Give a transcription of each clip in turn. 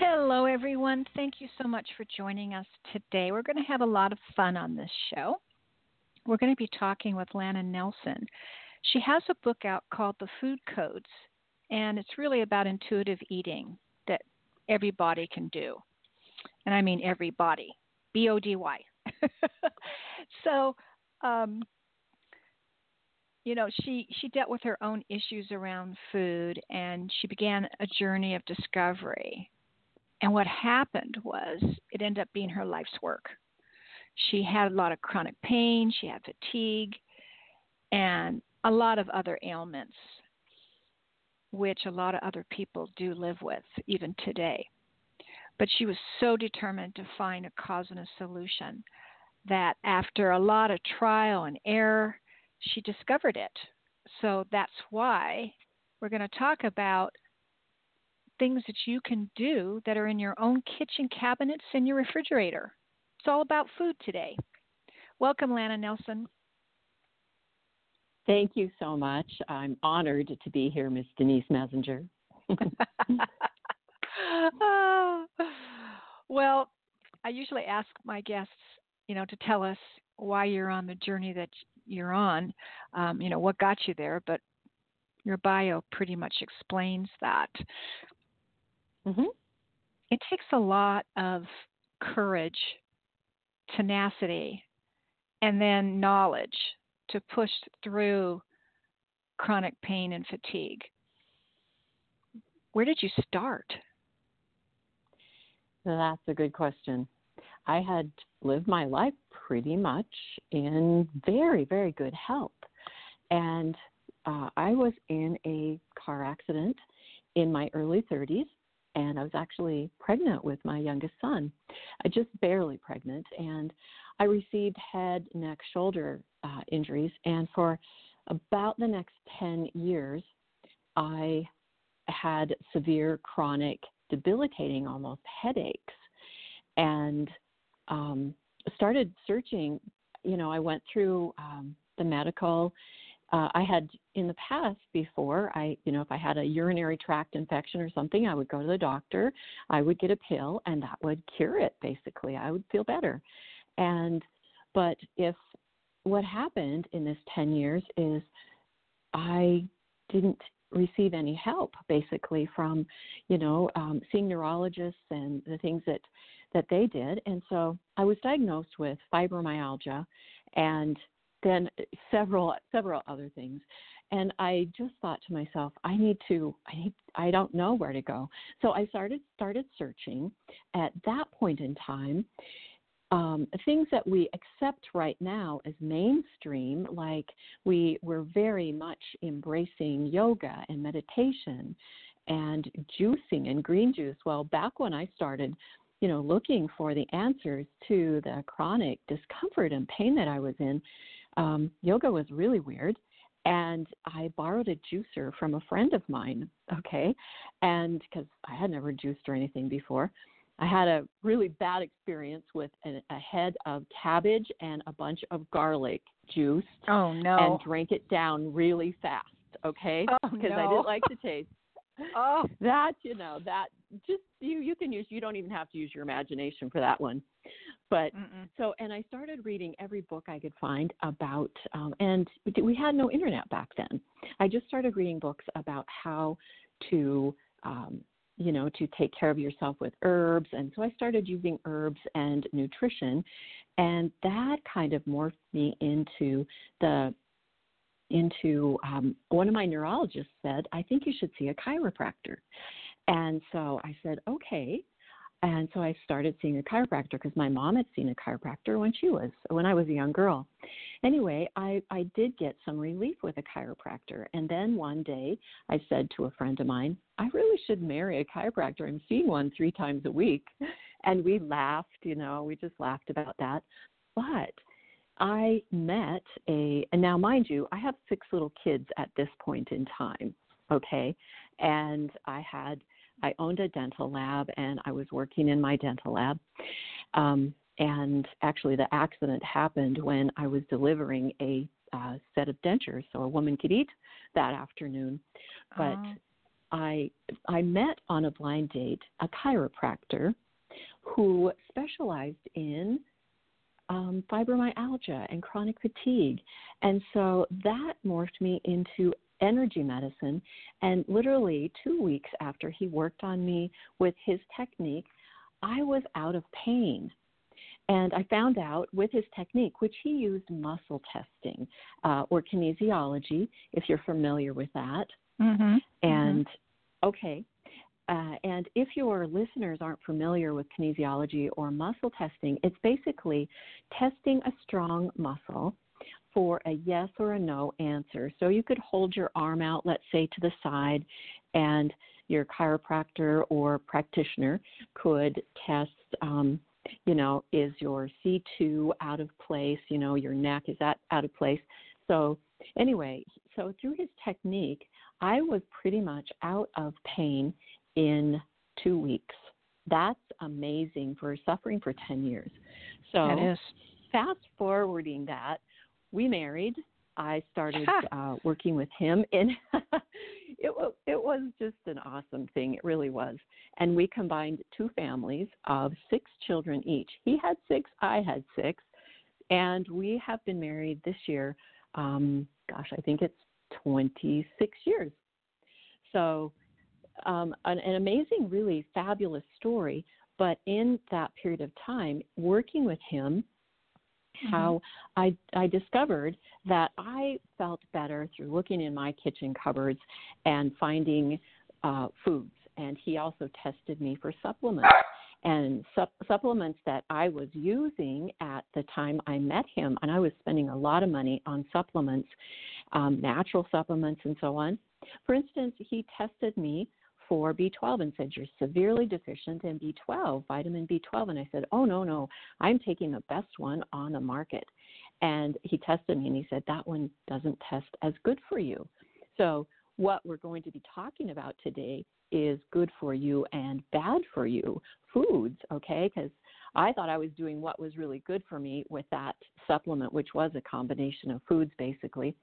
Hello, everyone. Thank you so much for joining us today. We're going to have a lot of fun on this show. We're going to be talking with Lana Nelson. She has a book out called The Food Codes, and it's really about intuitive eating that everybody can do. And I mean everybody, B O D Y. so, um, you know, she she dealt with her own issues around food, and she began a journey of discovery. And what happened was it ended up being her life's work. She had a lot of chronic pain, she had fatigue, and a lot of other ailments, which a lot of other people do live with even today. But she was so determined to find a cause and a solution that after a lot of trial and error, she discovered it. So that's why we're going to talk about things that you can do that are in your own kitchen cabinets and your refrigerator. It's all about food today. Welcome, Lana Nelson. Thank you so much. I'm honored to be here, Miss Denise Messenger. well, I usually ask my guests, you know, to tell us why you're on the journey that you're on, um, you know, what got you there, but your bio pretty much explains that. Mm-hmm. It takes a lot of courage, tenacity, and then knowledge to push through chronic pain and fatigue. Where did you start? That's a good question. I had lived my life pretty much in very, very good health. And uh, I was in a car accident in my early 30s, and I was actually pregnant with my youngest son. I just barely pregnant, and I received head, neck, shoulder uh, injuries, and for about the next 10 years, I had severe, chronic, debilitating almost headaches, and um, started searching. You know, I went through um, the medical. Uh, I had in the past before I, you know, if I had a urinary tract infection or something, I would go to the doctor. I would get a pill, and that would cure it. Basically, I would feel better. And but if what happened in this 10 years is I didn't receive any help basically from you know um, seeing neurologists and the things that that they did and so i was diagnosed with fibromyalgia and then several several other things. And i just thought to myself i need to i need i don't know where to go. So i started started searching. At that point in time um, things that we accept right now as mainstream, like we were very much embracing yoga and meditation and juicing and green juice. Well, back when I started, you know, looking for the answers to the chronic discomfort and pain that I was in, um, yoga was really weird. And I borrowed a juicer from a friend of mine, okay, and because I had never juiced or anything before. I had a really bad experience with a, a head of cabbage and a bunch of garlic juice. Oh no! And drank it down really fast. Okay, because oh, no. I didn't like the taste. Oh, that you know that just you you can use you don't even have to use your imagination for that one. But Mm-mm. so and I started reading every book I could find about um, and we had no internet back then. I just started reading books about how to um, you know, to take care of yourself with herbs. And so I started using herbs and nutrition. And that kind of morphed me into the into um, one of my neurologists said, I think you should see a chiropractor. And so I said, okay. And so I started seeing a chiropractor because my mom had seen a chiropractor when she was when I was a young girl. Anyway, I I did get some relief with a chiropractor. And then one day I said to a friend of mine, I really should marry a chiropractor. I'm seeing one 3 times a week. And we laughed, you know, we just laughed about that. But I met a and now mind you, I have six little kids at this point in time, okay? And I had I owned a dental lab and I was working in my dental lab. Um, and actually, the accident happened when I was delivering a uh, set of dentures, so a woman could eat that afternoon. But oh. I I met on a blind date a chiropractor who specialized in um, fibromyalgia and chronic fatigue, and so that morphed me into energy medicine. And literally two weeks after he worked on me with his technique, I was out of pain. And I found out with his technique, which he used muscle testing uh, or kinesiology, if you're familiar with that. Mm-hmm. And mm-hmm. okay, uh, and if your listeners aren't familiar with kinesiology or muscle testing, it's basically testing a strong muscle for a yes or a no answer. So you could hold your arm out, let's say, to the side, and your chiropractor or practitioner could test. Um, you know, is your C2 out of place? You know, your neck is that out of place? So anyway, so through his technique, I was pretty much out of pain in two weeks. That's amazing for suffering for 10 years. So fast forwarding that, we married. I started uh, working with him, and it was it was just an awesome thing. It really was. And we combined two families of six children each. He had six, I had six, and we have been married this year. Um, gosh, I think it's 26 years. So, um, an, an amazing, really fabulous story. But in that period of time, working with him mm-hmm. how I, I discovered that I felt better through looking in my kitchen cupboards and finding uh, foods. And he also tested me for supplements. And sup- supplements that I was using at the time I met him, and I was spending a lot of money on supplements, um, natural supplements, and so on. For instance, he tested me for B12 and said, You're severely deficient in B12, vitamin B12. And I said, Oh, no, no, I'm taking the best one on the market. And he tested me and he said, That one doesn't test as good for you. So, what we're going to be talking about today is good for you and bad for you foods, okay? Because I thought I was doing what was really good for me with that supplement, which was a combination of foods basically.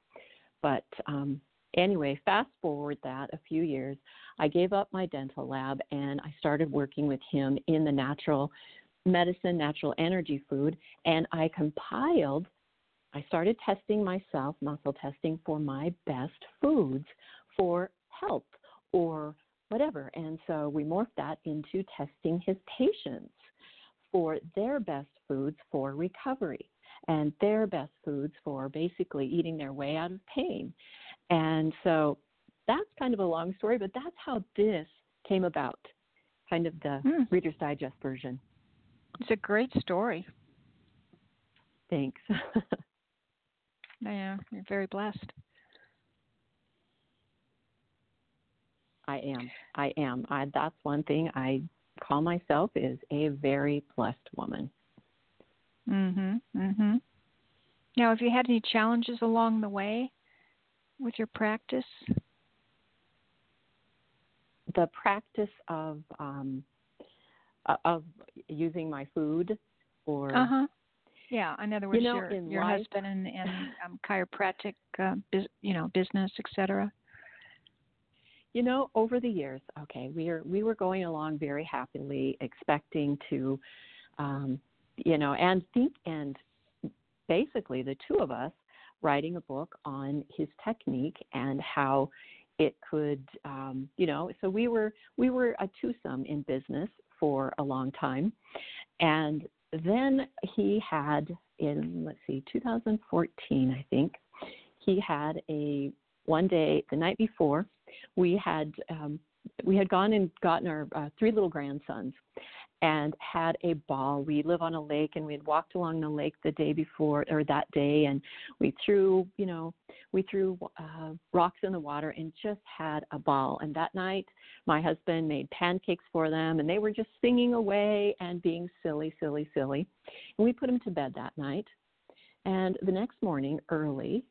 But um, anyway, fast forward that a few years, I gave up my dental lab and I started working with him in the natural medicine, natural energy food, and I compiled, I started testing myself, muscle testing for my best foods for health or whatever. And so we morphed that into testing his patients for their best foods for recovery and their best foods for basically eating their way out of pain. And so that's kind of a long story, but that's how this came about, kind of the mm. Reader's Digest version. It's a great story. Thanks. yeah, you're very blessed. I am. I am. I, that's one thing I call myself is a very blessed woman. Mhm. Mhm. Now, have you had any challenges along the way? With your practice? The practice of um, of using my food, or uh huh. Yeah, in other words, you know, your your life, husband and, and um, chiropractic, uh, biz, you know, business, etc. You know, over the years, okay, we are we were going along very happily, expecting to, um, you know, and think and basically the two of us writing a book on his technique and how it could um, you know so we were we were a twosome in business for a long time. And then he had in let's see 2014 i think he had a one day the night before we had um, we had gone and gotten our uh, three little grandsons and had a ball. We live on a lake and we had walked along the lake the day before or that day and we threw, you know, we threw uh, rocks in the water and just had a ball. And that night my husband made pancakes for them and they were just singing away and being silly, silly, silly. And we put them to bed that night. And the next morning early,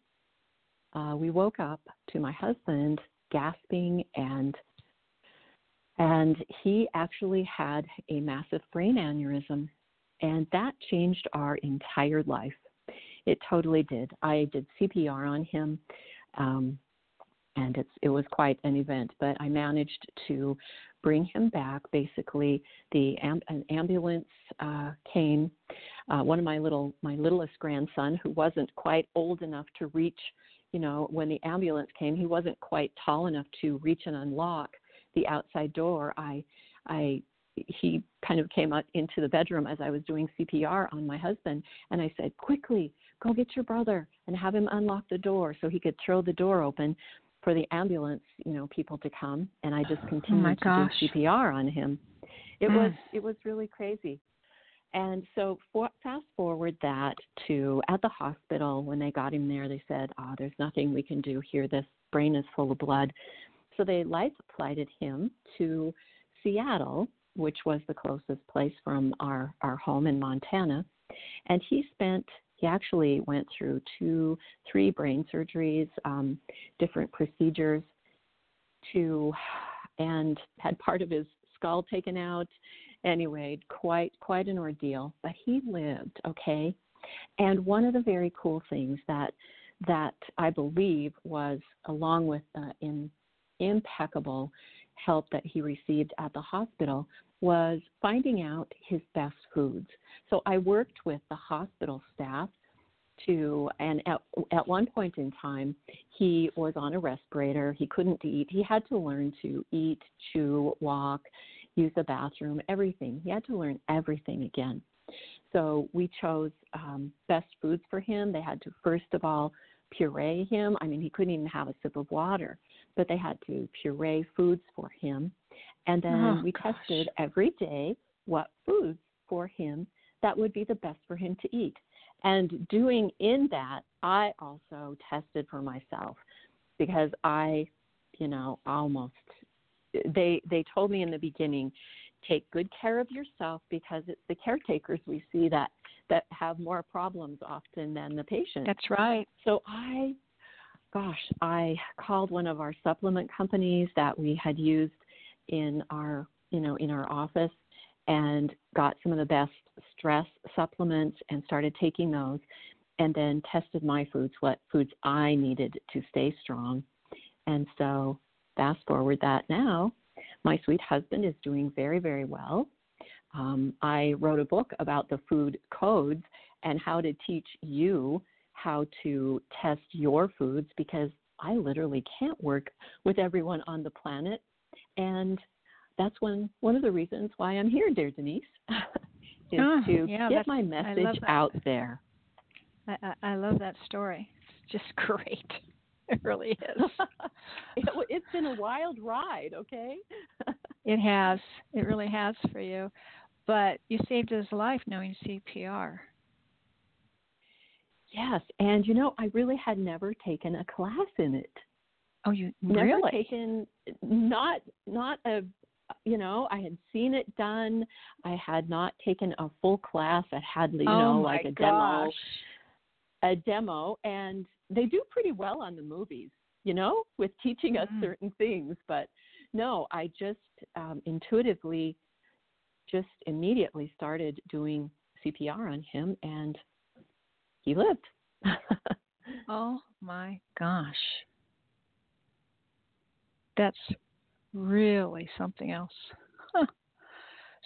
uh, we woke up to my husband gasping and and he actually had a massive brain aneurysm, and that changed our entire life. It totally did. I did CPR on him, um, and it's, it was quite an event, but I managed to bring him back. Basically, the amb- an ambulance uh, came. Uh, one of my little my littlest grandson, who wasn't quite old enough to reach, you know, when the ambulance came, he wasn't quite tall enough to reach and unlock the outside door, I, I, he kind of came out into the bedroom as I was doing CPR on my husband, and I said, "Quickly, go get your brother and have him unlock the door so he could throw the door open for the ambulance, you know, people to come." And I just oh continued oh to do CPR on him. It mm. was it was really crazy. And so for, fast forward that to at the hospital when they got him there, they said, "Oh, there's nothing we can do here. This brain is full of blood." So they life flighted him to Seattle, which was the closest place from our, our home in Montana. And he spent, he actually went through two, three brain surgeries, um, different procedures to, and had part of his skull taken out. Anyway, quite, quite an ordeal, but he lived, okay? And one of the very cool things that, that I believe was along with uh, in impeccable help that he received at the hospital was finding out his best foods. So I worked with the hospital staff to and at at one point in time he was on a respirator. He couldn't eat. He had to learn to eat chew walk use the bathroom everything. He had to learn everything again. So we chose um, best foods for him. They had to first of all puree him. I mean he couldn't even have a sip of water but they had to puree foods for him. And then oh, we gosh. tested every day what foods for him that would be the best for him to eat. And doing in that, I also tested for myself because I, you know, almost they they told me in the beginning, take good care of yourself because it's the caretakers we see that that have more problems often than the patient. That's right. So I gosh, I called one of our supplement companies that we had used in our, you know, in our office and got some of the best stress supplements and started taking those and then tested my foods, what foods I needed to stay strong. And so fast forward that now, my sweet husband is doing very, very well. Um, I wrote a book about the food codes and how to teach you how to test your foods because I literally can't work with everyone on the planet. And that's one one of the reasons why I'm here, dear Denise, is oh, to yeah, get my message out there. I, I, I love that story. It's just great. It really is. it, it's been a wild ride, okay? it has. It really has for you. But you saved his life knowing CPR. Yes, and you know, I really had never taken a class in it. Oh, you never really? taken not not a you know, I had seen it done. I had not taken a full class. I had you oh know like a gosh. demo, a demo, and they do pretty well on the movies. You know, with teaching us mm. certain things. But no, I just um, intuitively, just immediately started doing CPR on him, and he lived. oh my gosh. That's really something else. Huh.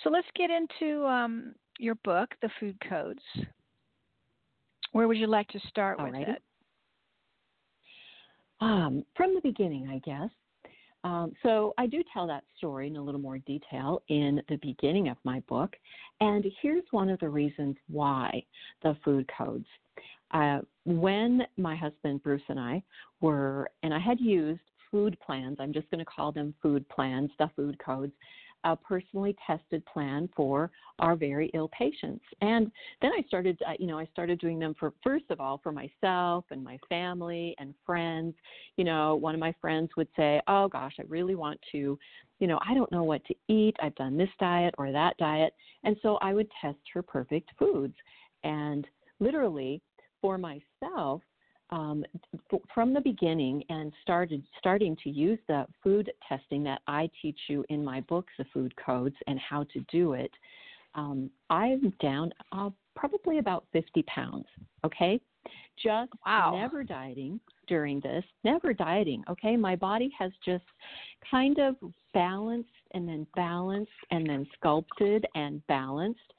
So let's get into um, your book, The Food Codes. Where would you like to start with it? Um, from the beginning, I guess. Um, so I do tell that story in a little more detail in the beginning of my book. And here's one of the reasons why the food codes. Uh, when my husband Bruce and I were, and I had used food plans, I'm just going to call them food plans, the food codes, a personally tested plan for our very ill patients. And then I started, uh, you know, I started doing them for, first of all, for myself and my family and friends. You know, one of my friends would say, Oh gosh, I really want to, you know, I don't know what to eat. I've done this diet or that diet. And so I would test her perfect foods. And literally, for myself, um, from the beginning and started starting to use the food testing that I teach you in my books, the food codes and how to do it. Um, I'm down uh, probably about 50 pounds. Okay, just wow. never dieting during this, never dieting. Okay, my body has just kind of balanced and then balanced and then sculpted and balanced,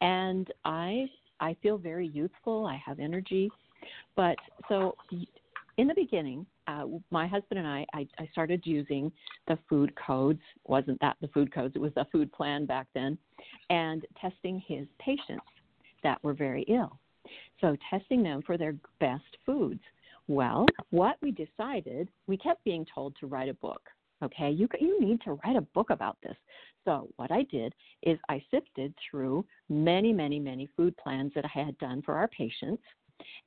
and I I feel very youthful. I have energy. But so in the beginning, uh, my husband and I, I, I started using the food codes. wasn't that the food codes? It was the food plan back then, and testing his patients that were very ill. So testing them for their best foods. Well, what we decided, we kept being told to write a book. Okay, you you need to write a book about this. So what I did is I sifted through many, many, many food plans that I had done for our patients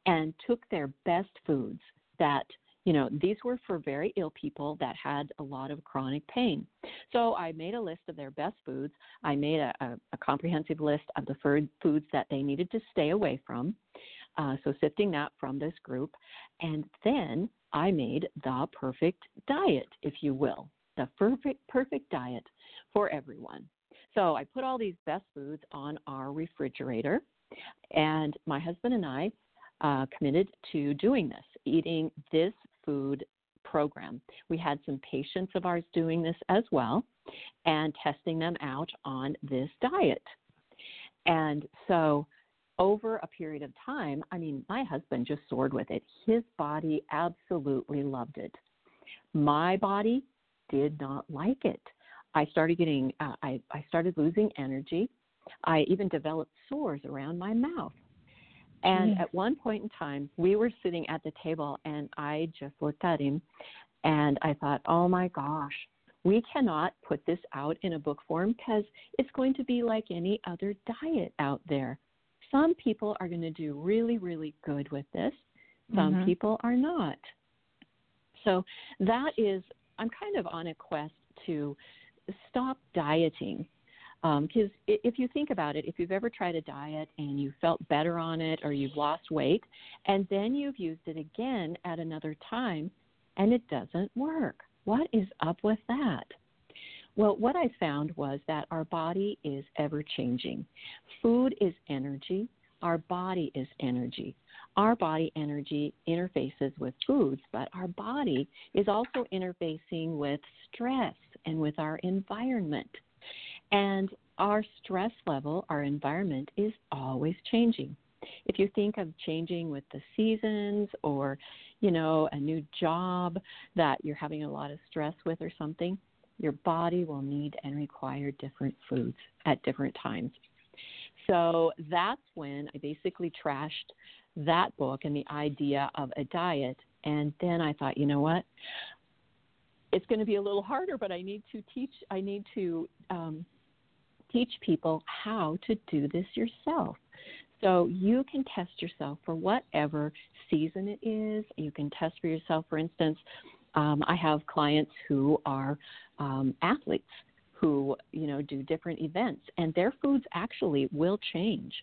and took their best foods that you know these were for very ill people that had a lot of chronic pain. So i made a list of their best foods. I made a, a, a comprehensive list of the foods that they needed to stay away from uh, so sifting that from this group. And then i made the perfect diet if you will the perfect perfect diet for everyone so i put all these best foods on our refrigerator and my husband and i uh, committed to doing this, eating this food program. We had some patients of ours doing this as well and testing them out on this diet. And so, over a period of time, I mean, my husband just soared with it. His body absolutely loved it. My body did not like it. I started getting, uh, I, I started losing energy. I even developed sores around my mouth. And mm. at one point in time, we were sitting at the table, and I just looked at him and I thought, oh my gosh, we cannot put this out in a book form because it's going to be like any other diet out there. Some people are going to do really, really good with this, some mm-hmm. people are not. So that is, I'm kind of on a quest to stop dieting because um, if you think about it, if you've ever tried a diet and you felt better on it or you've lost weight, and then you've used it again at another time and it doesn't work, what is up with that? Well, what I found was that our body is ever changing. Food is energy, our body is energy. Our body energy interfaces with foods, but our body is also interfacing with stress and with our environment. And our stress level, our environment is always changing. If you think of changing with the seasons or, you know, a new job that you're having a lot of stress with or something, your body will need and require different foods at different times. So that's when I basically trashed that book and the idea of a diet. And then I thought, you know what? It's going to be a little harder, but I need to teach, I need to um, teach people how to do this yourself. So you can test yourself for whatever season it is. You can test for yourself, for instance, um, I have clients who are um, athletes who you know do different events, and their foods actually will change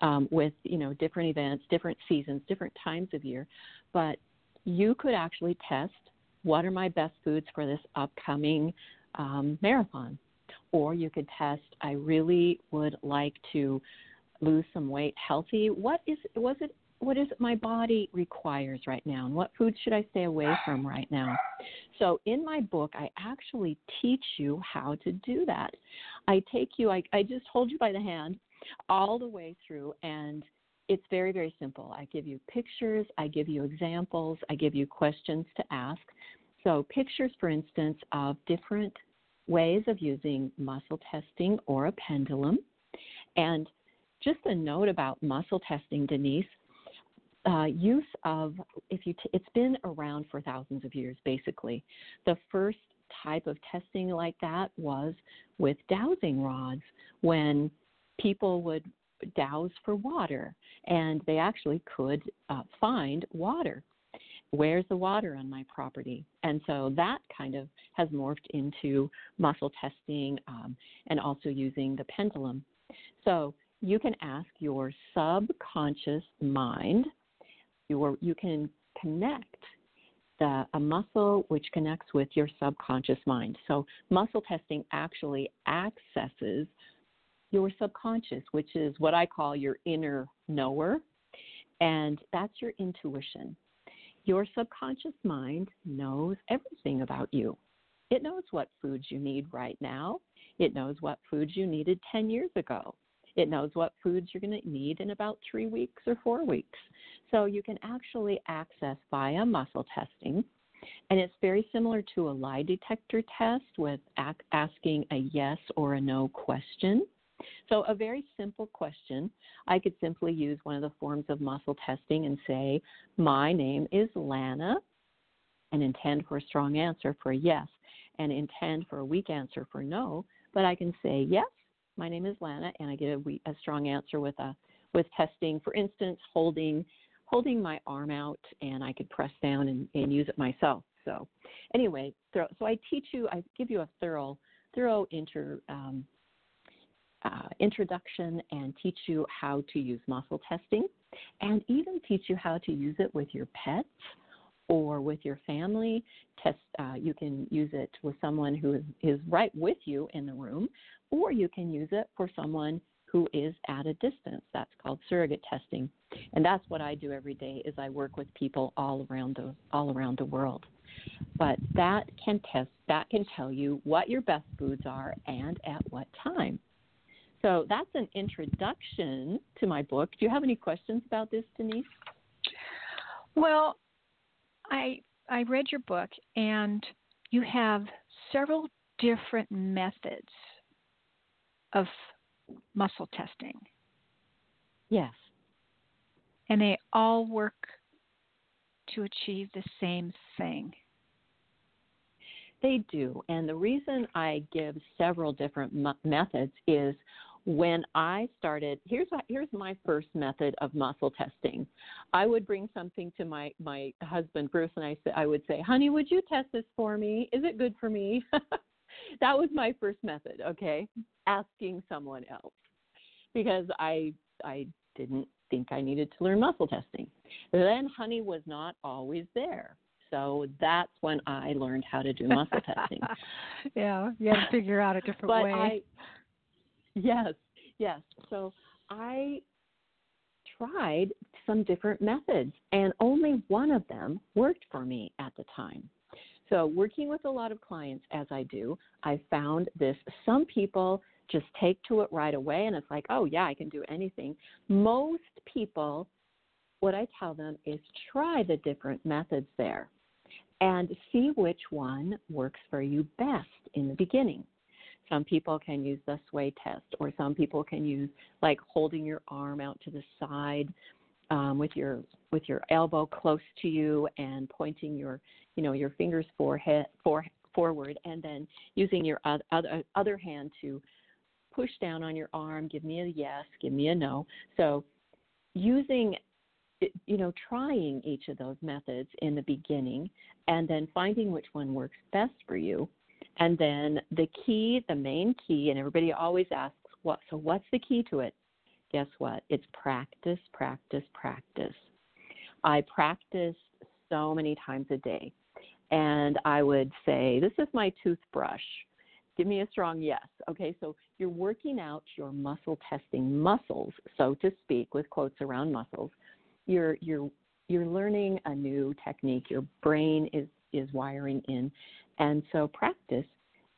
um, with you know different events, different seasons, different times of year. But you could actually test what are my best foods for this upcoming um, marathon or you could test I really would like to lose some weight healthy. What is was it what is it my body requires right now and what foods should I stay away from right now? So in my book I actually teach you how to do that. I take you I, I just hold you by the hand all the way through and it's very, very simple. I give you pictures, I give you examples, I give you questions to ask. So, pictures, for instance, of different ways of using muscle testing or a pendulum. And just a note about muscle testing, Denise. Uh, use of if you t- it's been around for thousands of years basically the first type of testing like that was with dowsing rods when people would douse for water and they actually could uh, find water where's the water on my property? And so that kind of has morphed into muscle testing um, and also using the pendulum. So you can ask your subconscious mind, you can connect the, a muscle which connects with your subconscious mind. So muscle testing actually accesses your subconscious, which is what I call your inner knower. And that's your intuition. Your subconscious mind knows everything about you. It knows what foods you need right now. It knows what foods you needed 10 years ago. It knows what foods you're going to need in about three weeks or four weeks. So you can actually access via muscle testing. And it's very similar to a lie detector test with asking a yes or a no question. So, a very simple question. I could simply use one of the forms of muscle testing and say, My name is Lana, and intend for a strong answer for yes, and intend for a weak answer for no. But I can say, Yes, my name is Lana, and I get a, a strong answer with a with testing. For instance, holding holding my arm out, and I could press down and, and use it myself. So, anyway, so I teach you, I give you a thorough thorough inter um, uh, introduction and teach you how to use muscle testing and even teach you how to use it with your pets or with your family. Test uh, you can use it with someone who is, is right with you in the room, or you can use it for someone who is at a distance. That's called surrogate testing, and that's what I do every day. Is I work with people all around the all around the world. But that can test that can tell you what your best foods are and at what time. So that's an introduction to my book. Do you have any questions about this, Denise? Well, I I read your book and you have several different methods of muscle testing. Yes. And they all work to achieve the same thing. They do. And the reason I give several different methods is when I started, here's here's my first method of muscle testing. I would bring something to my my husband Bruce, and I said I would say, "Honey, would you test this for me? Is it good for me?" that was my first method. Okay, asking someone else because I I didn't think I needed to learn muscle testing. Then Honey was not always there. So that's when I learned how to do muscle testing. yeah, you had to figure out a different but way. I, Yes, yes. So I tried some different methods, and only one of them worked for me at the time. So, working with a lot of clients as I do, I found this some people just take to it right away, and it's like, oh, yeah, I can do anything. Most people, what I tell them is try the different methods there and see which one works for you best in the beginning. Some people can use the sway test, or some people can use like holding your arm out to the side um, with your with your elbow close to you and pointing your you know your fingers forehead for, forward, and then using your other other hand to push down on your arm. Give me a yes, give me a no. So using you know trying each of those methods in the beginning and then finding which one works best for you and then the key, the main key, and everybody always asks, what? So what's the key to it? Guess what? It's practice, practice, practice. I practice so many times a day, and I would say, "This is my toothbrush." Give me a strong yes. Okay, so you're working out your muscle testing muscles, so to speak, with quotes around muscles. You're you're you're learning a new technique. Your brain is is wiring in. And so practice,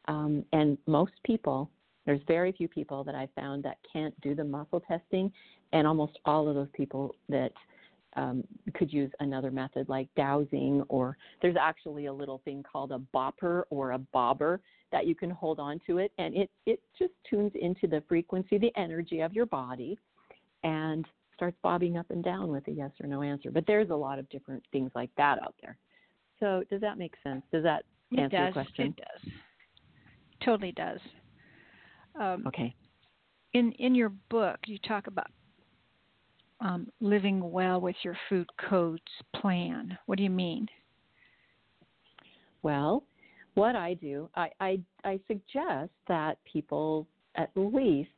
um, and most people, there's very few people that I found that can't do the muscle testing, and almost all of those people that um, could use another method like dowsing, or there's actually a little thing called a bopper or a bobber that you can hold on to it, and it it just tunes into the frequency, the energy of your body, and starts bobbing up and down with a yes or no answer. But there's a lot of different things like that out there. So does that make sense? Does that answer it does. your question? It does. Totally does. Um, okay. In in your book, you talk about um, living well with your food codes plan. What do you mean? Well, what I do, I, I, I suggest that people at least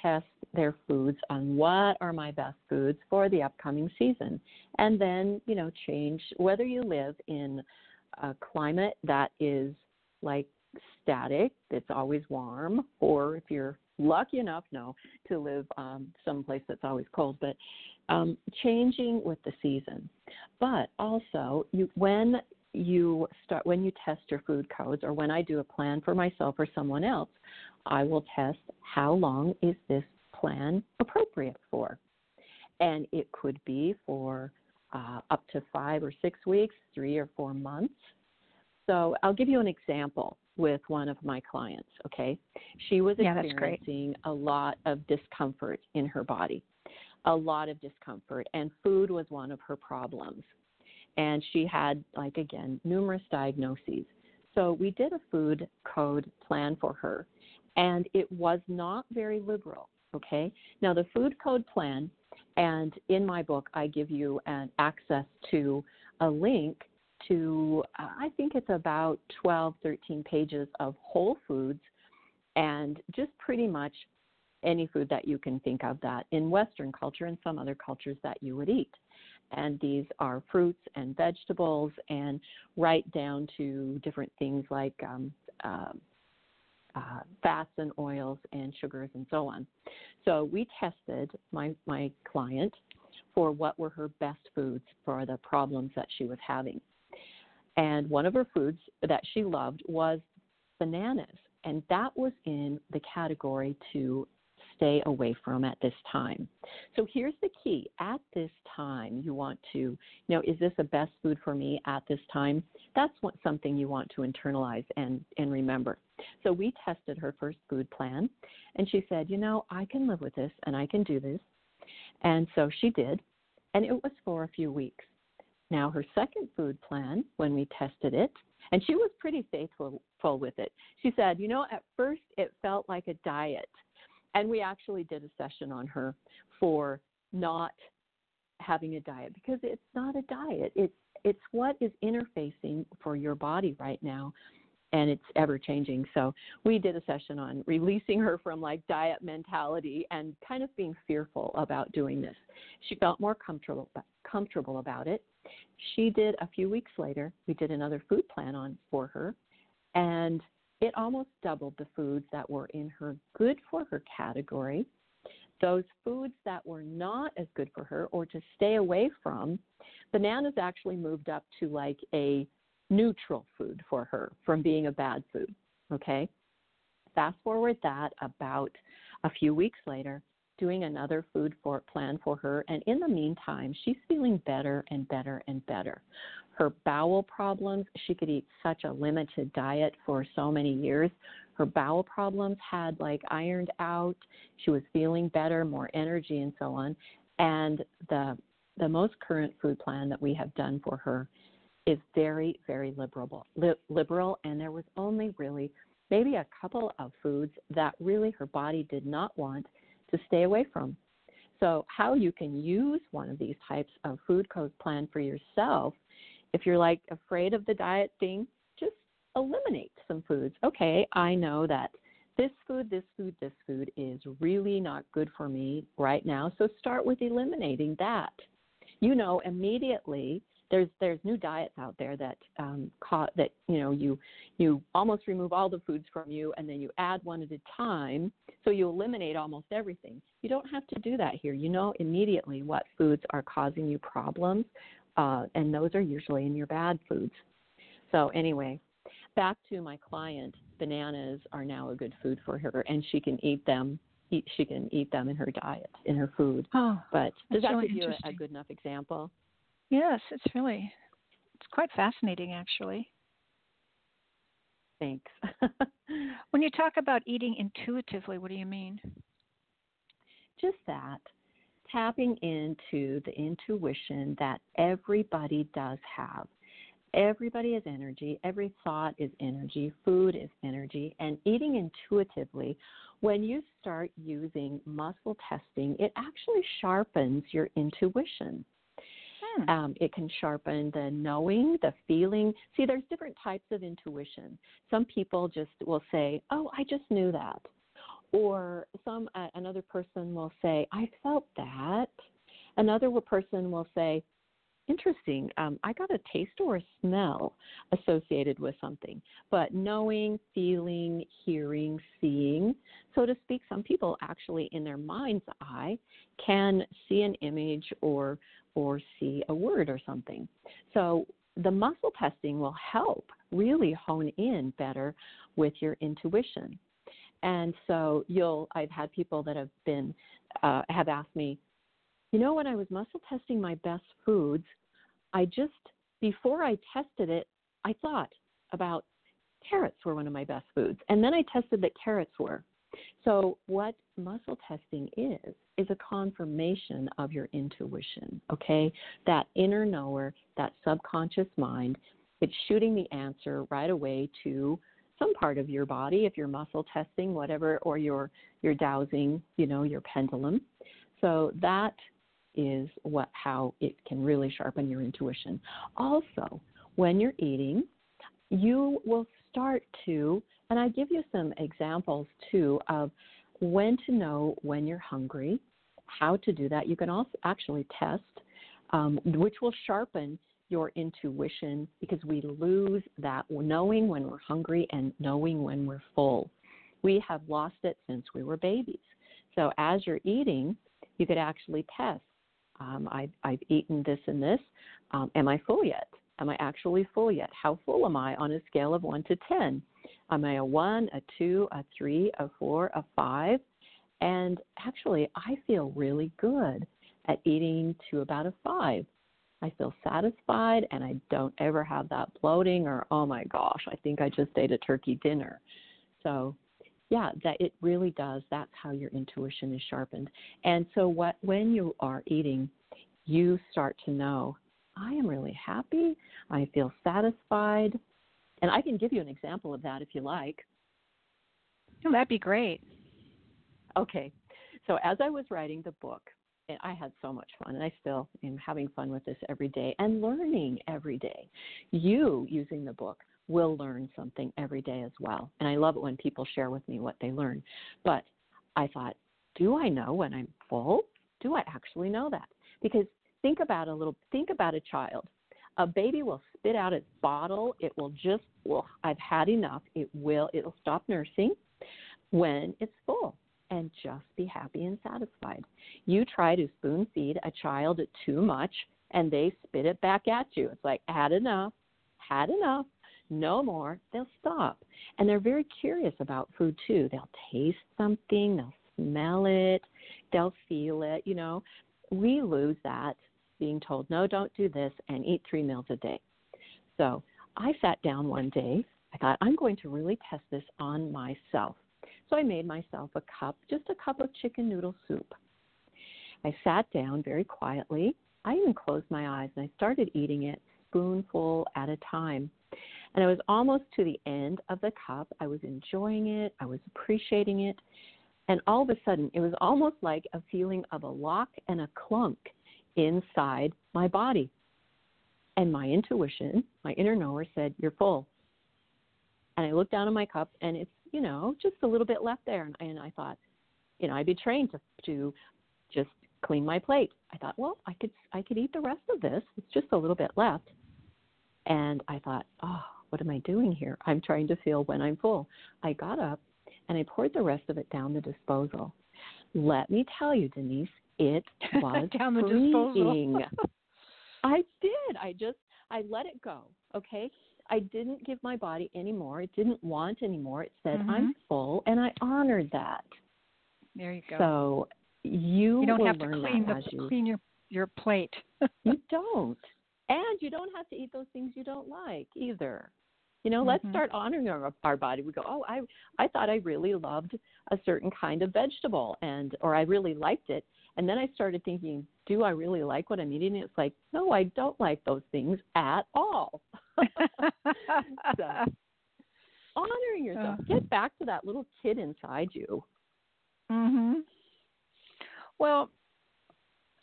test their foods on what are my best foods for the upcoming season. And then, you know, change whether you live in a climate that is like static, it's always warm, or if you're lucky enough, no, to live um, someplace that's always cold, but um, changing with the season. But also, you when you start when you test your food codes, or when I do a plan for myself or someone else, I will test how long is this plan appropriate for, and it could be for uh, up to five or six weeks, three or four months. So I'll give you an example with one of my clients, okay? She was yeah, experiencing a lot of discomfort in her body, a lot of discomfort, and food was one of her problems. And she had, like, again, numerous diagnoses. So we did a food code plan for her, and it was not very liberal, okay? Now, the food code plan, and in my book, I give you an access to a link to, uh, I think it's about 12, 13 pages of whole foods and just pretty much any food that you can think of that in Western culture and some other cultures that you would eat. And these are fruits and vegetables, and right down to different things like um, uh, uh, fats and oils and sugars and so on. So we tested my my client for what were her best foods for the problems that she was having. And one of her foods that she loved was bananas. And that was in the category to stay away from at this time. So here's the key. At this time, you want to, you know, is this a best food for me at this time? That's what something you want to internalize and, and remember. So we tested her first food plan and she said, you know, I can live with this and I can do this. And so she did. And it was for a few weeks. Now, her second food plan, when we tested it, and she was pretty faithful with it, she said, You know, at first it felt like a diet. And we actually did a session on her for not having a diet because it's not a diet. It's it's what is interfacing for your body right now and it's ever changing. So we did a session on releasing her from like diet mentality and kind of being fearful about doing this. She felt more comfortable comfortable about it. She did a few weeks later, we did another food plan on for her and it almost doubled the foods that were in her good for her category. Those foods that were not as good for her or to stay away from, bananas actually moved up to like a neutral food for her from being a bad food. Okay? Fast forward that about a few weeks later, doing another food for plan for her and in the meantime she's feeling better and better and better. Her bowel problems she could eat such a limited diet for so many years. Her bowel problems had like ironed out. She was feeling better more energy and so on. And the the most current food plan that we have done for her is very, very liberal, li- liberal, and there was only really maybe a couple of foods that really her body did not want to stay away from. So, how you can use one of these types of food code plan for yourself, if you're like afraid of the diet thing, just eliminate some foods. Okay, I know that this food, this food, this food is really not good for me right now. So, start with eliminating that. You know, immediately there's there's new diets out there that um, caught that you know you you almost remove all the foods from you and then you add one at a time. So you eliminate almost everything. You don't have to do that here. You know immediately what foods are causing you problems uh, and those are usually in your bad foods. So anyway back to my client. Bananas are now a good food for her and she can eat them eat, she can eat them in her diet, in her food. Oh, but does that really give you a, a good enough example? Yes, it's really it's quite fascinating actually. Thanks. When you talk about eating intuitively, what do you mean? Just that. Tapping into the intuition that everybody does have. Everybody is energy. Every thought is energy. Food is energy. And eating intuitively, when you start using muscle testing, it actually sharpens your intuition. Hmm. Um, it can sharpen the knowing, the feeling. See, there's different types of intuition. Some people just will say, "Oh, I just knew that," or some uh, another person will say, "I felt that." Another person will say, "Interesting. Um, I got a taste or a smell associated with something." But knowing, feeling, hearing, seeing, so to speak, some people actually, in their mind's eye, can see an image or or see a word or something. So the muscle testing will help really hone in better with your intuition. And so you'll I've had people that have been uh, have asked me, you know, when I was muscle testing my best foods, I just before I tested it, I thought about carrots were one of my best foods, and then I tested that carrots were. So, what muscle testing is, is a confirmation of your intuition, okay? That inner knower, that subconscious mind, it's shooting the answer right away to some part of your body if you're muscle testing, whatever, or you're, you're dowsing, you know, your pendulum. So, that is what how it can really sharpen your intuition. Also, when you're eating, you will start to and I give you some examples too of when to know when you're hungry, how to do that. You can also actually test, um, which will sharpen your intuition because we lose that knowing when we're hungry and knowing when we're full. We have lost it since we were babies. So as you're eating, you could actually test. Um, I've, I've eaten this and this. Um, am I full yet? Am I actually full yet? How full am I on a scale of 1 to 10? Am I a 1, a 2, a 3, a 4, a 5? And actually, I feel really good at eating to about a 5. I feel satisfied and I don't ever have that bloating or, oh my gosh, I think I just ate a turkey dinner. So, yeah, that it really does. That's how your intuition is sharpened. And so, what when you are eating, you start to know I am really happy. I feel satisfied. And I can give you an example of that if you like. Oh, that'd be great. Okay. So as I was writing the book, and I had so much fun, and I still am having fun with this every day and learning every day. You, using the book, will learn something every day as well. And I love it when people share with me what they learn. But I thought, do I know when I'm full? Do I actually know that? Because think about a little think about a child a baby will spit out its bottle. It will just well i've had enough. It will it'll stop nursing when it's full and just be happy and satisfied. You try to spoon feed a child too much and they spit it back at you. It's like had enough had enough no more they'll stop. And they're very curious about food too. They'll taste something they'll smell it they'll feel it you know. We lose that being told, no, don't do this, and eat three meals a day. So I sat down one day. I thought, I'm going to really test this on myself. So I made myself a cup, just a cup of chicken noodle soup. I sat down very quietly. I even closed my eyes and I started eating it spoonful at a time. And I was almost to the end of the cup. I was enjoying it, I was appreciating it. And all of a sudden, it was almost like a feeling of a lock and a clunk inside my body. And my intuition, my inner knower said, You're full. And I looked down at my cup and it's, you know, just a little bit left there. And, and I thought, you know, I'd be trained to, to just clean my plate. I thought, well, I could I could eat the rest of this. It's just a little bit left. And I thought, oh, what am I doing here? I'm trying to feel when I'm full. I got up and I poured the rest of it down the disposal. Let me tell you, Denise, it was down the freeing. I did. I just I let it go. Okay. I didn't give my body any more. It didn't want any more. It said, Mhm. I'm full and I honored that. There you go. So you, you don't have to clean the you clean your your plate. you don't. And you don't have to eat those things you don't like either. You know, let's Mhm. start honoring our, our body. We go, oh, I I thought I really loved a certain kind of vegetable, and or I really liked it, and then I started thinking, do I really like what I'm eating? It's like, no, I don't like those things at all. so, honoring yourself. Uh. Get back to that little kid inside you. Mhm. Well,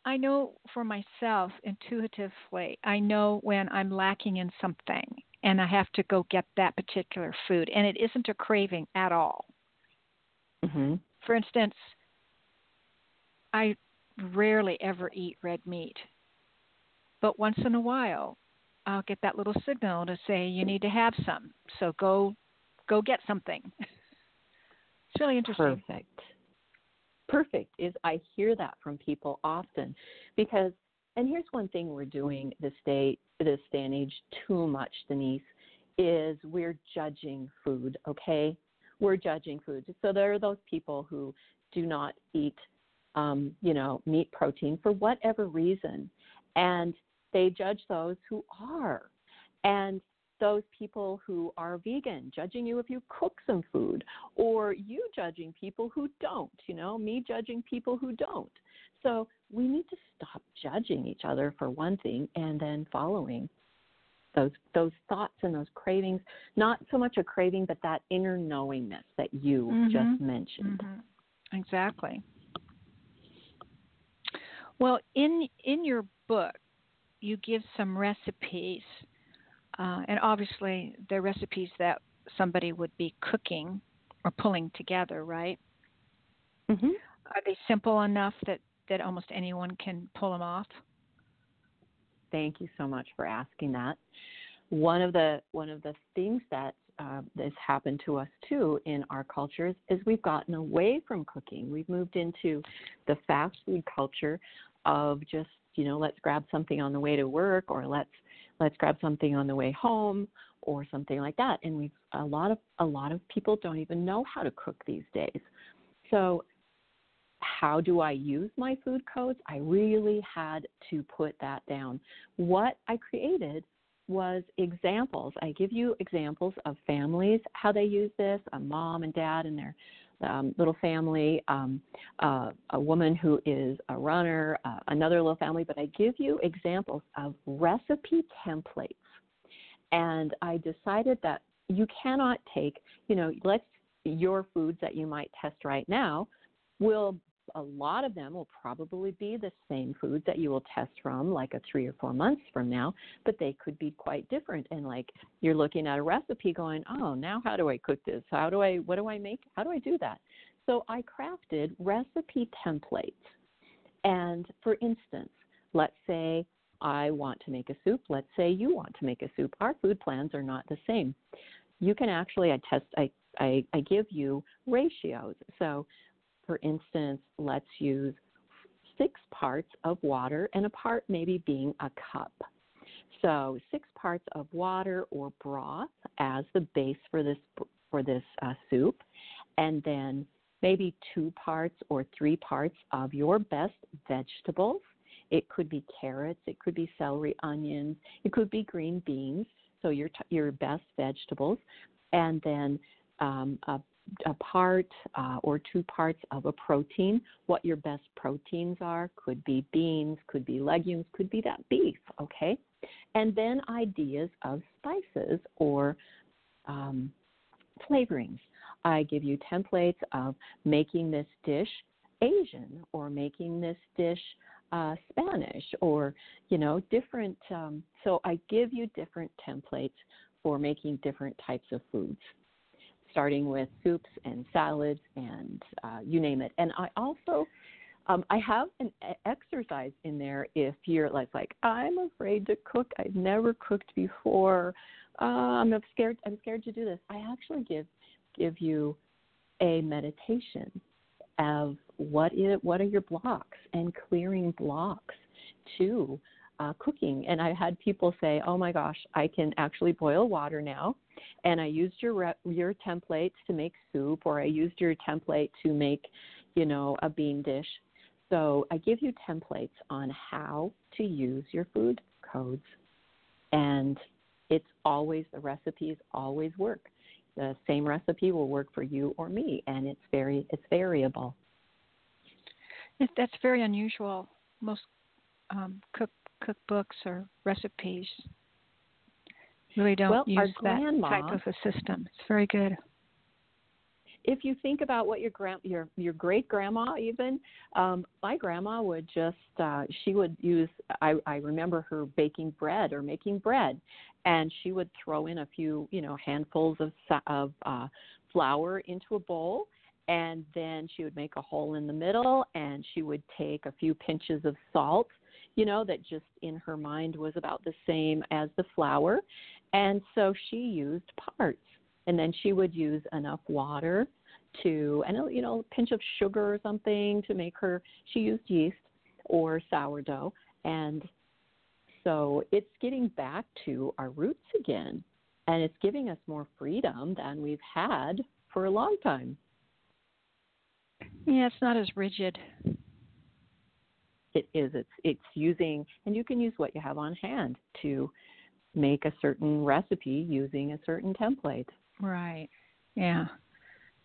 I know for myself intuitively, I know when I'm lacking in something and I have to go get that particular food and it isn't a craving at all. hmm For instance, I rarely ever eat red meat. But once in a while, I'll get that little signal to say you need to have some. So go go get something. It's really interesting. Perfect. Perfect is I hear that from people often because and here's one thing we're doing this day this day and age too much, Denise, is we're judging food, okay? We're judging food. So there are those people who do not eat um, you know, meat protein for whatever reason. And they judge those who are. And those people who are vegan, judging you if you cook some food, or you judging people who don't, you know, me judging people who don't. So we need to stop judging each other for one thing and then following those those thoughts and those cravings, not so much a craving, but that inner knowingness that you Mhm. just mentioned. Mhm. Exactly. Well, in in your book, you give some recipes, uh, and obviously they're recipes that somebody would be cooking or pulling together, right? hmm Are they simple enough that that almost anyone can pull them off? Thank you so much for asking that. One of the one of the things that uh, has happened to us too in our cultures is we've gotten away from cooking. We've moved into the fast food culture of just you know let's grab something on the way to work or let's let's grab something on the way home or something like that. And we've a lot of a lot of people don't even know how to cook these days. So how do I use my food codes? I really had to put that down. What I created was examples. I give you examples of families, how they use this, a mom and dad and their um, little family, um, uh, a woman who is a runner, uh, another little family, but I give you examples of recipe templates. And I decided that you cannot take, you know, let's your foods that you might test right now will a lot of them will probably be the same foods that you will test from like a three or four months from now, but they could be quite different. And like you're looking at a recipe going, oh, now how do I cook this? How do I, what do I make? How do I do that? So I crafted recipe templates. And for instance, let's say I want to make a soup. Let's say you want to make a soup. Our food plans are not the same. You can actually, I test, I, I, I give you ratios. So for instance, let's use six parts of water and a part maybe being a cup. So six parts of water or broth as the base for this for this uh, soup, and then maybe two parts or three parts of your best vegetables. It could be carrots, it could be celery, onions, it could be green beans. So your your best vegetables, and then um, a a part uh, or two parts of a protein. What your best proteins are could be beans, could be legumes, could be that beef, okay? And then ideas of spices or um, flavorings. I give you templates of making this dish Asian or making this dish uh, Spanish or, you know, different. Um, so I give you different templates for making different types of foods starting with soups and salads and uh, you name it. And I also um, I have an exercise in there if you're like like I'm afraid to cook. I've never cooked before. Uh, I'm scared. I'm scared to do this. I actually give give you a meditation of what is what are your blocks and clearing blocks to uh, cooking. And I had people say, "Oh my gosh, I can actually boil water now." And I used your re- your templates to make soup, or I used your template to make, you know, a bean dish. So I give you templates on how to use your food codes. And it's always, the recipes always work. The same recipe will work for you or me, and it's very, it's variable. That's very unusual. Most um, cook cookbooks or recipes really don't well, use that grandma, type of a system. It's very good. If you think about what your grand your your great grandma even, um, my grandma would just uh, she would use I, I remember her baking bread or making bread, and she would throw in a few you know handfuls of of uh, flour into a bowl, and then she would make a hole in the middle, and she would take a few pinches of salt you know, that just in her mind was about the same as the flour. And so she used parts. And then she would use enough water to, and you know, a pinch of sugar or something to make her, she used yeast or sourdough. And so it's getting back to our roots again. And it's giving us more freedom than we've had for a long time. Yeah, it's not as rigid it is it's it's using and you can use what you have on hand to make a certain recipe using a certain template. Right. Yeah.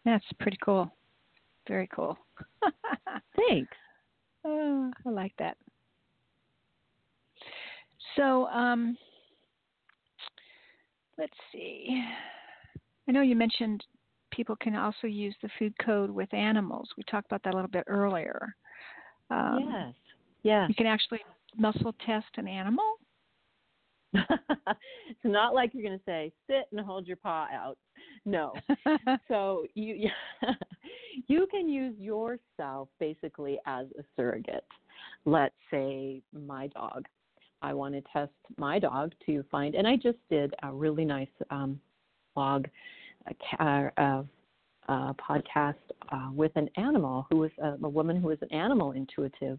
That's pretty cool. Very cool. Thanks. Oh, i like that. So um let's see. I know you mentioned people can also use the food code with animals. We talked about that a little bit earlier. Um, yes. Yeah. You can actually muscle test an animal. It's not like you're going to say sit and hold your paw out. No. so you you can use yourself basically as a surrogate. Let's say my dog. I want to test my dog to find, and I just did a really nice um, blog, a, a, a podcast uh, with an animal who was a, a woman who was an animal intuitive,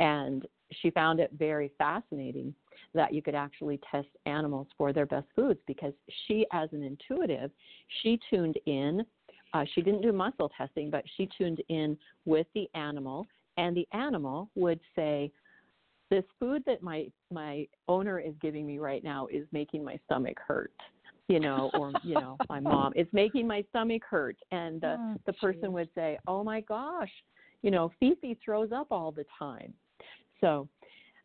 and she found it very fascinating that you could actually test animals for their best foods because she, as an intuitive, she tuned in. Uh, she didn't do muscle testing, but she tuned in with the animal, and the animal would say, "This food that my my owner is giving me right now is making my stomach hurt." you know, or you know, my mom, it's making my stomach hurt, and the oh, the person would say, "Oh my gosh, you know, Fifi throws up all the time." So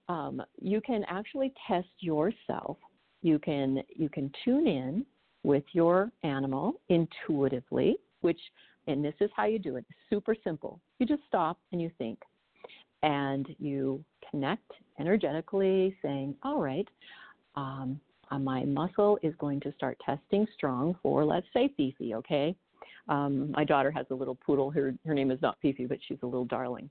um, you can actually test yourself. You can you can tune in with your animal intuitively, which and this is how you do it. Super simple. You just stop and you think, and you connect energetically, saying, "All right." Um, uh, my muscle is going to start testing strong for, let's say, Fifi, okay? Um, my daughter has a little poodle. Her, her name is not Fifi, but she's a little darling.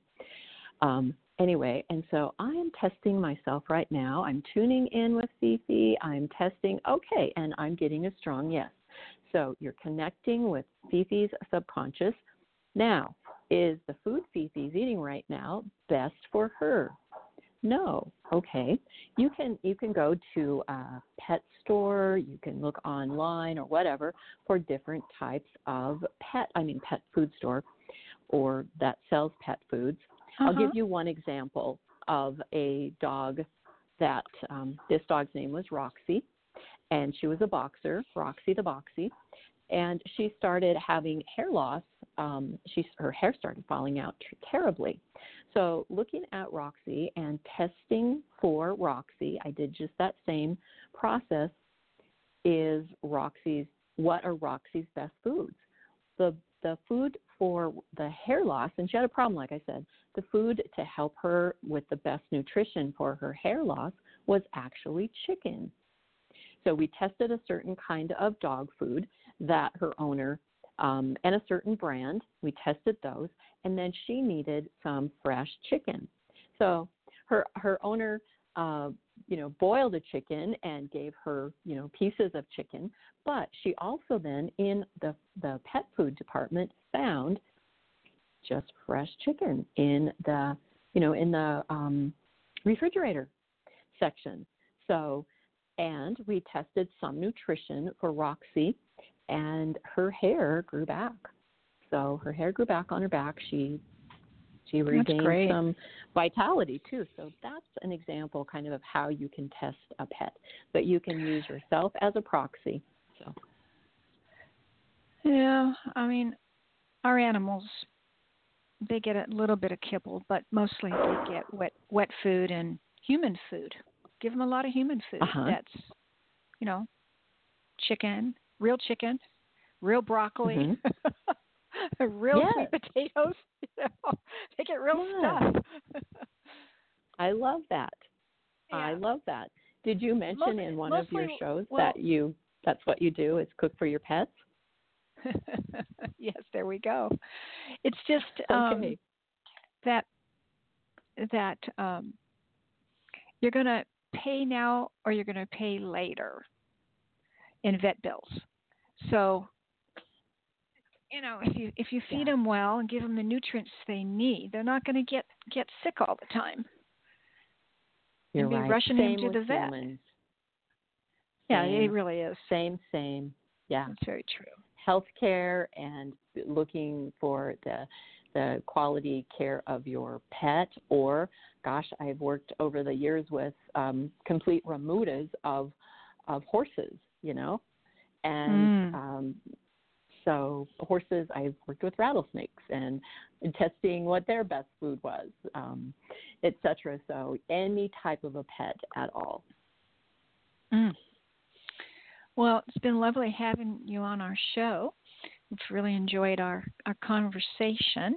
Um, anyway, and so I am testing myself right now. I'm tuning in with Fifi. I'm testing, okay, and I'm getting a strong yes. So you're connecting with Fifi's subconscious. Now, is the food Fifi's eating right now best for her? No. Okay. You can you can go to a pet store, you can look online or whatever for different types of pet I mean pet food store or that sells pet foods uh-huh. I'll give you one example of a dog that um, this dog's name was Roxy, and she was a boxer, Roxy the Boxy, and she started having hair loss. Um, she her hair started falling out terribly. So looking at Roxy and testing for Roxy, I did just that same process. Is Roxy's what are Roxy's best foods? The the food for the hair loss, and she had a problem, like I said, the food to help her with the best nutrition for her hair loss was actually chicken. So we tested a certain kind of dog food that her owner um, and a certain brand. We tested those, and then she needed some fresh chicken. So her her owner, uh, you know, boiled a chicken and gave her you know pieces of chicken, but she also then in the the pet food department found just fresh chicken in the you know in the um, refrigerator section. So, and we tested some nutrition for Roxy, and her hair grew back. So her hair grew back on her back. She she regained some vitality too. So that's an example kind of of how you can test a pet. But you can use yourself as a proxy. So Yeah, I mean our animals they get a little bit of kibble, but mostly they get wet wet food and human food. Give them a lot of human food. Uh-huh. That's you know, chicken, real chicken, real broccoli, mm-hmm. real yes. sweet potatoes. You know, they get real stuff. I love that. Yeah. I love that. Did you mention in one mostly, of your shows well, that you that's what you do is cook for your pets? yes, there we go. It's just okay. um, that that um, you're going to pay now or you're going to pay later in vet bills. So you know, if you if you feed Yeah. them well and give them the nutrients they need, they're not going to get get sick all the time. You're and be right. rushing same to with the vet. humans. Yeah, Same, it really is. same, same. Yeah. That's very true. Healthcare and looking for the the quality care of your pet or gosh, I've worked over the years with um complete remudas of of horses, you know. And Mm. um so horses i've worked with rattlesnakes and, and testing what their best food was um, etc so any type of a pet at all Mm. Well, it's been lovely having you on our show. We've really enjoyed our, our conversation.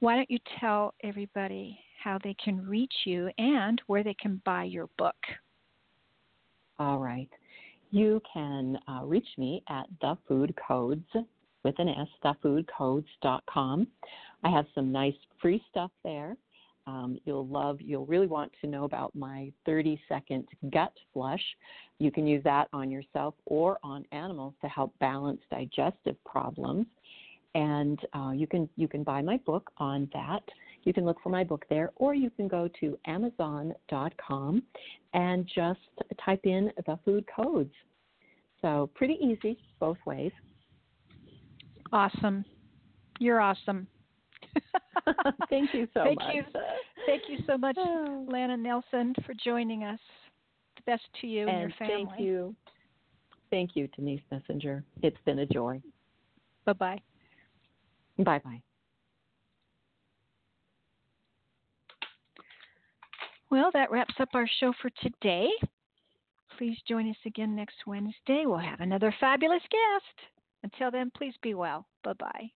Why don't you tell everybody how they can reach you and where they can buy your book? all right you can uh, reach me at the food codes with an s thefoodcodes.com i have some nice free stuff there. Um, you'll love you'll really want to know about my 30 second gut flush. You can use that on yourself or on animals to help balance digestive problems and uh, you can you can buy my book on that you can look for my book there or you can go to amazon.com and just type in the food codes so pretty easy both ways Awesome. You're awesome. thank you so Thank much you. Thank you so much, Lana Nelson, for joining us. The best to you and, and your family. thank you thank you denise messenger it's been a joy Bye bye. Bye bye Well, that wraps up our show for today. Please join us again next Wednesday. We'll have another fabulous guest. Until then, please be well. Bye bye.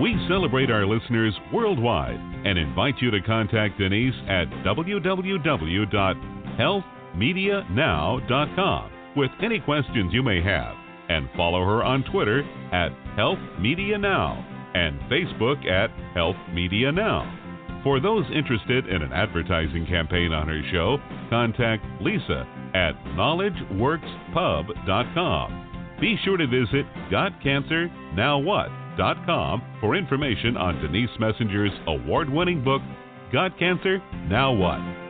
We celebrate our listeners worldwide and invite you to contact Denise at www.healthmedianow.com with any questions you may have and follow her on Twitter at Health Media Now and Facebook at Health Media Now. For those interested in an advertising campaign on her show, contact Lisa at knowledgeworkspub.com. Be sure to visit GotCancerNowWhat.com for information on Denise Messenger's award winning book, Got Cancer? Now What?